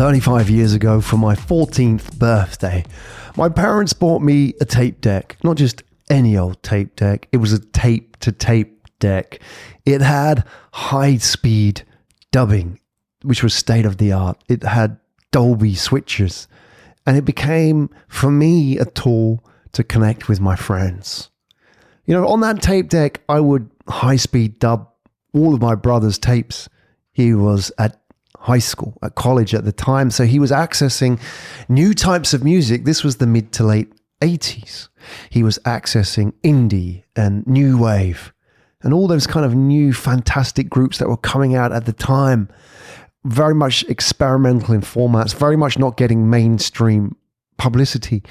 35 years ago for my 14th birthday, my parents bought me a tape deck. Not just any old tape deck, it was a tape to tape deck. It had high speed dubbing, which was state of the art. It had Dolby switches, and it became, for me, a tool to connect with my friends. You know, on that tape deck, I would high speed dub all of my brother's tapes. He was at high school, at college at the time. So he was accessing new types of music. This was the mid to late 80s. He was accessing indie and new wave and all those kind of new fantastic groups that were coming out at the time. Very much experimental in formats, very much not getting mainstream publicity.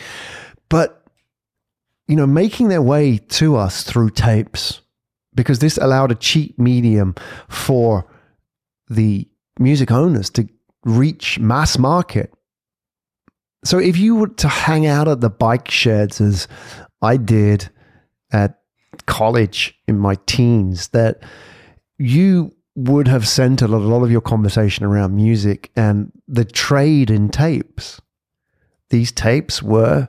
But, you know, making their way to us through tapes because this allowed a cheap medium for the music owners to reach mass market. So if you were to hang out at the bike sheds as I did at college in my teens, that you would have centered a lot of your conversation around music and the trade in tapes. These tapes were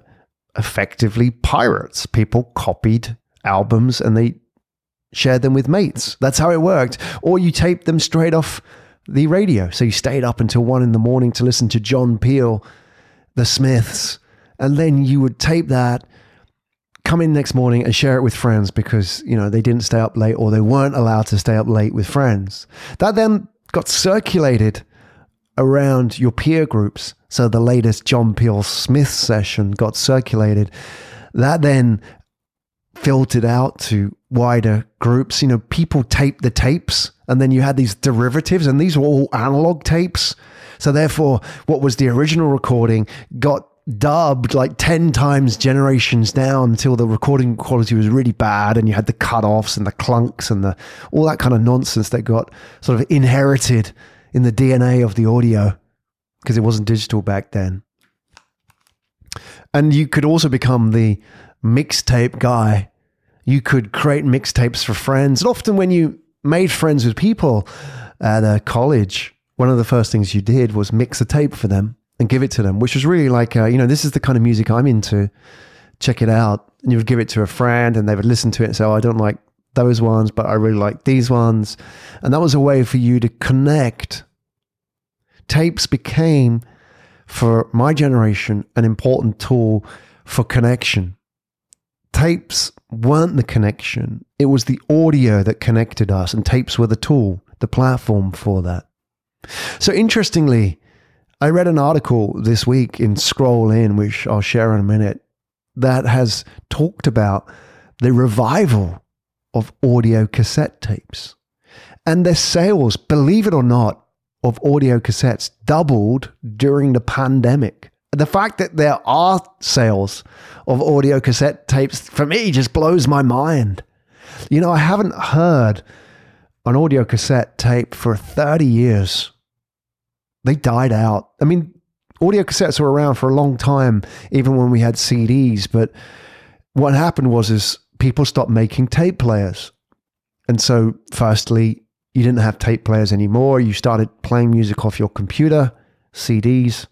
effectively pirates. People copied albums and they shared them with mates. That's how it worked. Or you taped them straight off the radio. So you stayed up until one in the morning to listen to John Peel, the Smiths, and then you would tape that, come in next morning and share it with friends because, you know, they didn't stay up late or they weren't allowed to stay up late with friends. That then got circulated around your peer groups. So the latest John Peel Smith session got circulated. That then filtered out to wider groups. You know, people taped the tapes and then you had these derivatives, and these were all analog tapes. So therefore, what was the original recording got dubbed like 10 times generations down until the recording quality was really bad and you had the cut-offs and the clunks and the all that kind of nonsense that got sort of inherited in the DNA of the audio because it wasn't digital back then. And you could also become the mixtape guy. You could create mixtapes for friends. And often when you made friends with people at a college, one of the first things you did was mix a tape for them and give it to them, which was really like, uh, you know, this is the kind of music I'm into. Check it out. And you would give it to a friend and they would listen to it and say, oh, I don't like those ones, but I really like these ones. And that was a way for you to connect. Tapes became, for my generation, an important tool for connection tapes weren't the connection. It was the audio that connected us, and tapes were the tool, the platform for that. So, interestingly, I read an article this week in Scroll In, which I'll share in a minute, that has talked about the revival of audio cassette tapes. And their sales, believe it or not, of audio cassettes doubled during the pandemic the fact that there are sales of audio cassette tapes for me just blows my mind. You know, I haven't heard an audio cassette tape for 30 years. They died out. I mean, audio cassettes were around for a long time, even when we had CDs. But what happened was is people stopped making tape players. And so, firstly, you didn't have tape players anymore. You started playing music off your computer, CDs.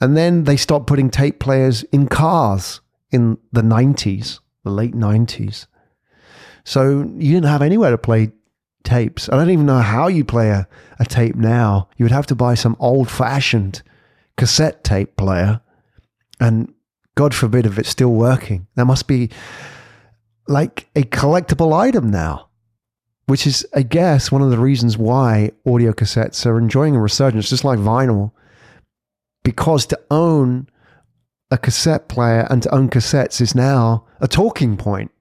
And then they stopped putting tape players in cars in the 90s, the late 90s. So you didn't have anywhere to play tapes. I don't even know how you play a, a tape now. You would have to buy some old fashioned cassette tape player. And God forbid if it's still working. That must be like a collectible item now, which is, I guess, one of the reasons why audio cassettes are enjoying a resurgence, just like vinyl because to own a cassette player and to own cassettes is now a talking point.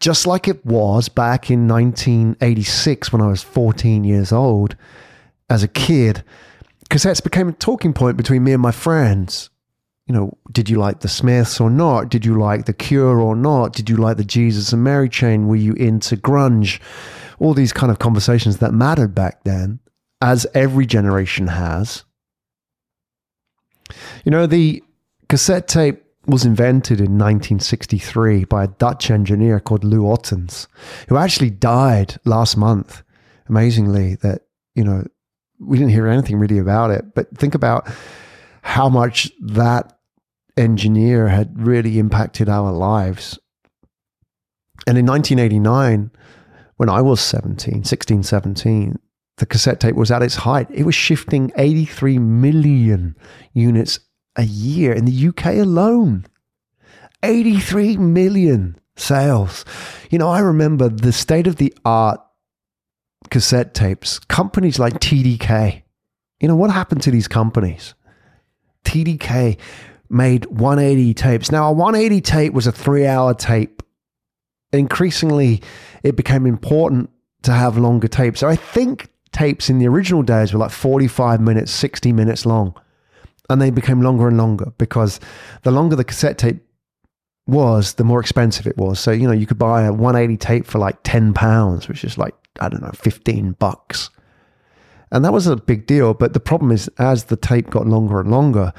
Just like it was back in 1986 when I was 14 years old as a kid, cassettes became a talking point between me and my friends. You know, did you like the Smiths or not? Did you like the Cure or not? Did you like the Jesus and Mary chain? Were you into grunge? All these kind of conversations that mattered back then, as every generation has. You know, the cassette tape was invented in 1963 by a Dutch engineer called Lou Ottens, who actually died last month. Amazingly, that, you know, we didn't hear anything really about it. But think about how much that engineer had really impacted our lives. And in 1989, when I was 17, 16, 17, the cassette tape was at its height. It was shifting 83 million units a year in the UK alone. 83 million sales. You know, I remember the state of the art cassette tapes, companies like TDK. You know, what happened to these companies? TDK made 180 tapes. Now, a 180 tape was a three hour tape. Increasingly, it became important to have longer tapes. So I think tapes in the original days were like 45 minutes, 60 minutes long. And they became longer and longer because the longer the cassette tape was, the more expensive it was. So, you know, you could buy a 180 tape for like 10 pounds, which is like, I don't know, 15 bucks. And that was a big deal. But the problem is, as the tape got longer and longer,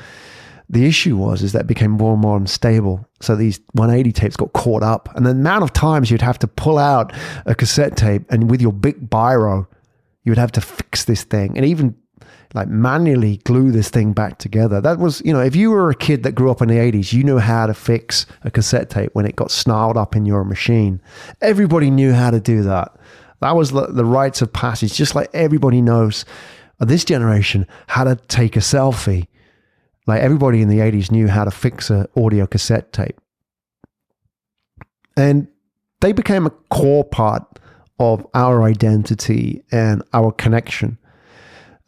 the issue was is that it became more and more unstable. So these 180 tapes got caught up, and the amount of times you'd have to pull out a cassette tape, and with your big biro, you would have to fix this thing, and even like manually glue this thing back together. That was, you know, if you were a kid that grew up in the 80s, you knew how to fix a cassette tape when it got snarled up in your machine. Everybody knew how to do that. That was the, the rites of passage, just like everybody knows this generation how to take a selfie. Like everybody in the 80s knew how to fix an audio cassette tape. And they became a core part of our identity and our connection.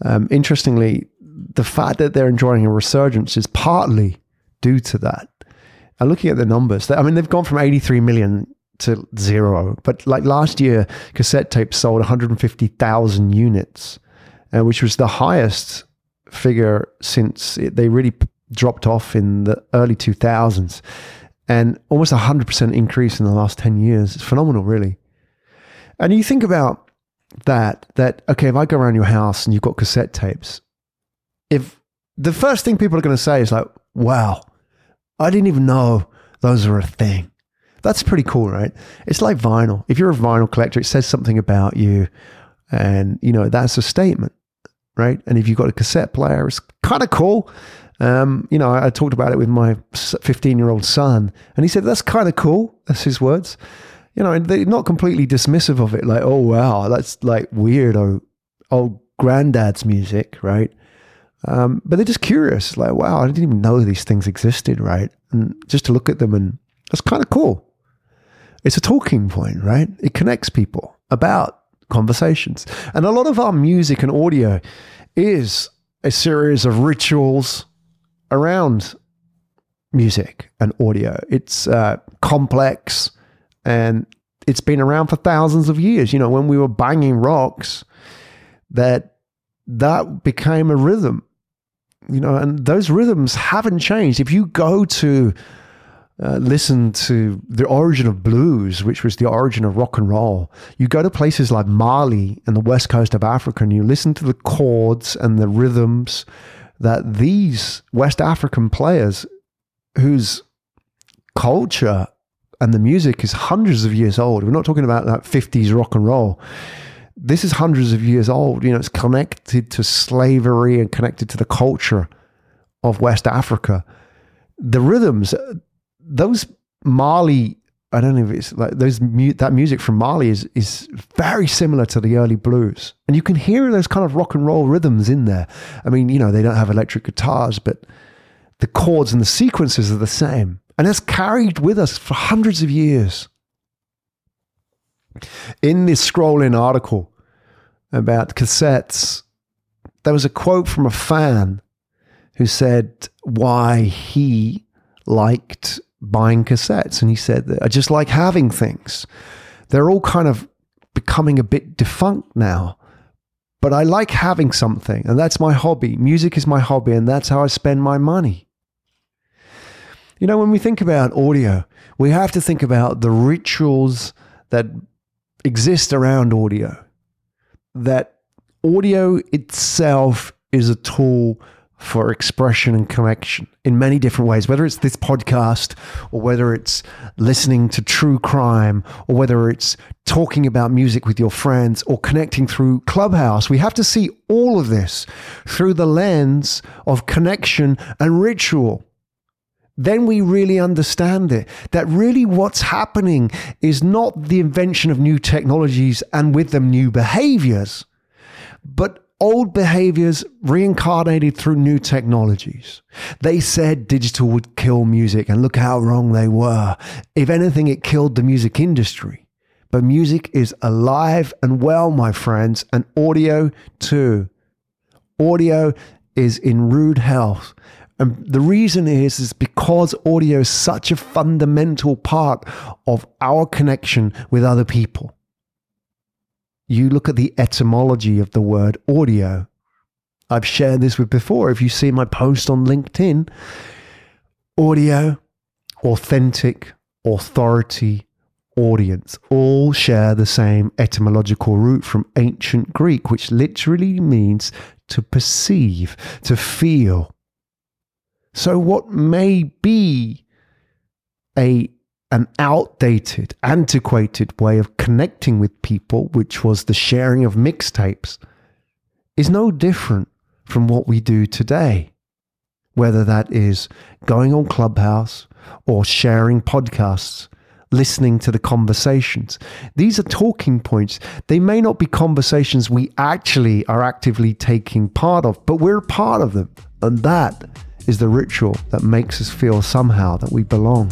Um, interestingly, the fact that they're enjoying a resurgence is partly due to that. And looking at the numbers, I mean, they've gone from 83 million to zero. But like last year, cassette tapes sold 150,000 units, uh, which was the highest figure since it, they really dropped off in the early 2000s. And almost a 100% increase in the last 10 years. It's phenomenal, really. And you think about that, that, okay, if I go around your house and you've got cassette tapes, if the first thing people are going to say is like, wow, I didn't even know those were a thing. That's pretty cool, right? It's like vinyl. If you're a vinyl collector, it says something about you. And, you know, that's a statement, right? And if you've got a cassette player, it's kind of cool. Um, you know, I, I, talked about it with my 15 year old son, and he said, that's kind of cool. That's his words. You know, and they're not completely dismissive of it, like, oh, wow, that's like weird or old granddad's music, right? Um, but they're just curious, like, wow, I didn't even know these things existed, right? And just to look at them and that's kind of cool it's a talking point, right? It connects people about conversations. And a lot of our music and audio is a series of rituals around music and audio. It's uh, complex and it's been around for thousands of years. You know, when we were banging rocks, that that became a rhythm. You know, and those rhythms haven't changed. If you go to uh, listen to the origin of blues, which was the origin of rock and roll. You go to places like Mali and the west coast of Africa and you listen to the chords and the rhythms that these West African players, whose culture and the music is hundreds of years old, we're not talking about that 50s rock and roll. This is hundreds of years old. You know, it's connected to slavery and connected to the culture of West Africa. The rhythms, those Mali, I don't know if it's like those that music from Mali is is very similar to the early blues, and you can hear those kind of rock and roll rhythms in there. I mean, you know, they don't have electric guitars, but the chords and the sequences are the same, and it's carried with us for hundreds of years. In this Scroll In article about cassettes, there was a quote from a fan who said why he liked buying cassettes. And he said that I just like having things. They're all kind of becoming a bit defunct now. But I like having something, and that's my hobby. Music is my hobby, and that's how I spend my money. You know, when we think about audio, we have to think about the rituals that exist around audio. That audio itself is a tool for expression and connection in many different ways, whether it's this podcast or whether it's listening to true crime or whether it's talking about music with your friends or connecting through Clubhouse. We have to see all of this through the lens of connection and ritual. Then we really understand it. That really what's happening is not the invention of new technologies and with them new behaviors, but old behaviors reincarnated through new technologies. They said digital would kill music, and look how wrong they were. If anything, it killed the music industry. But music is alive and well, my friends, and audio too. Audio is in rude health. And the reason is, is because audio is such a fundamental part of our connection with other people you look at the etymology of the word audio. I've shared this with before. If you see my post on LinkedIn, audio, authentic, authority, audience all share the same etymological root from ancient Greek, which literally means to perceive, to feel. So, what may be a an outdated, antiquated way of connecting with people, which was the sharing of mixtapes, is no different from what we do today. Whether that is going on Clubhouse or sharing podcasts, listening to the conversations. These are talking points. They may not be conversations we actually are actively taking part of, but we're part of them. And that is the ritual that makes us feel somehow that we belong.